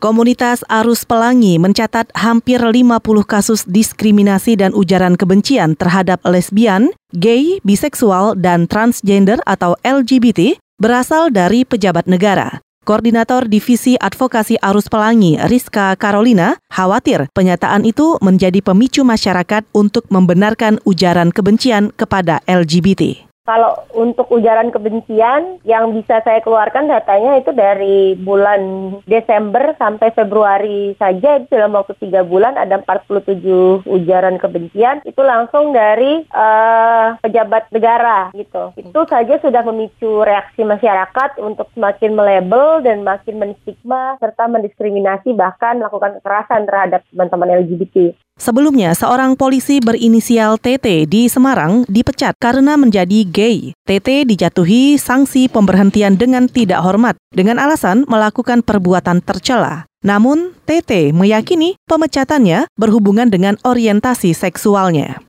Komunitas Arus Pelangi mencatat hampir 50 kasus diskriminasi dan ujaran kebencian terhadap lesbian, gay, biseksual, dan transgender atau LGBT berasal dari pejabat negara. Koordinator Divisi Advokasi Arus Pelangi, Rizka Carolina, khawatir penyataan itu menjadi pemicu masyarakat untuk membenarkan ujaran kebencian kepada LGBT. Kalau untuk ujaran kebencian yang bisa saya keluarkan datanya itu dari bulan Desember sampai Februari saja itu dalam waktu tiga bulan ada 47 ujaran kebencian itu langsung dari uh, pejabat negara gitu. Itu saja sudah memicu reaksi masyarakat untuk semakin melebel dan makin menstigma serta mendiskriminasi bahkan melakukan kekerasan terhadap teman-teman LGBT. Sebelumnya, seorang polisi berinisial TT di Semarang dipecat karena menjadi gay. TT dijatuhi sanksi pemberhentian dengan tidak hormat dengan alasan melakukan perbuatan tercela. Namun, TT meyakini pemecatannya berhubungan dengan orientasi seksualnya.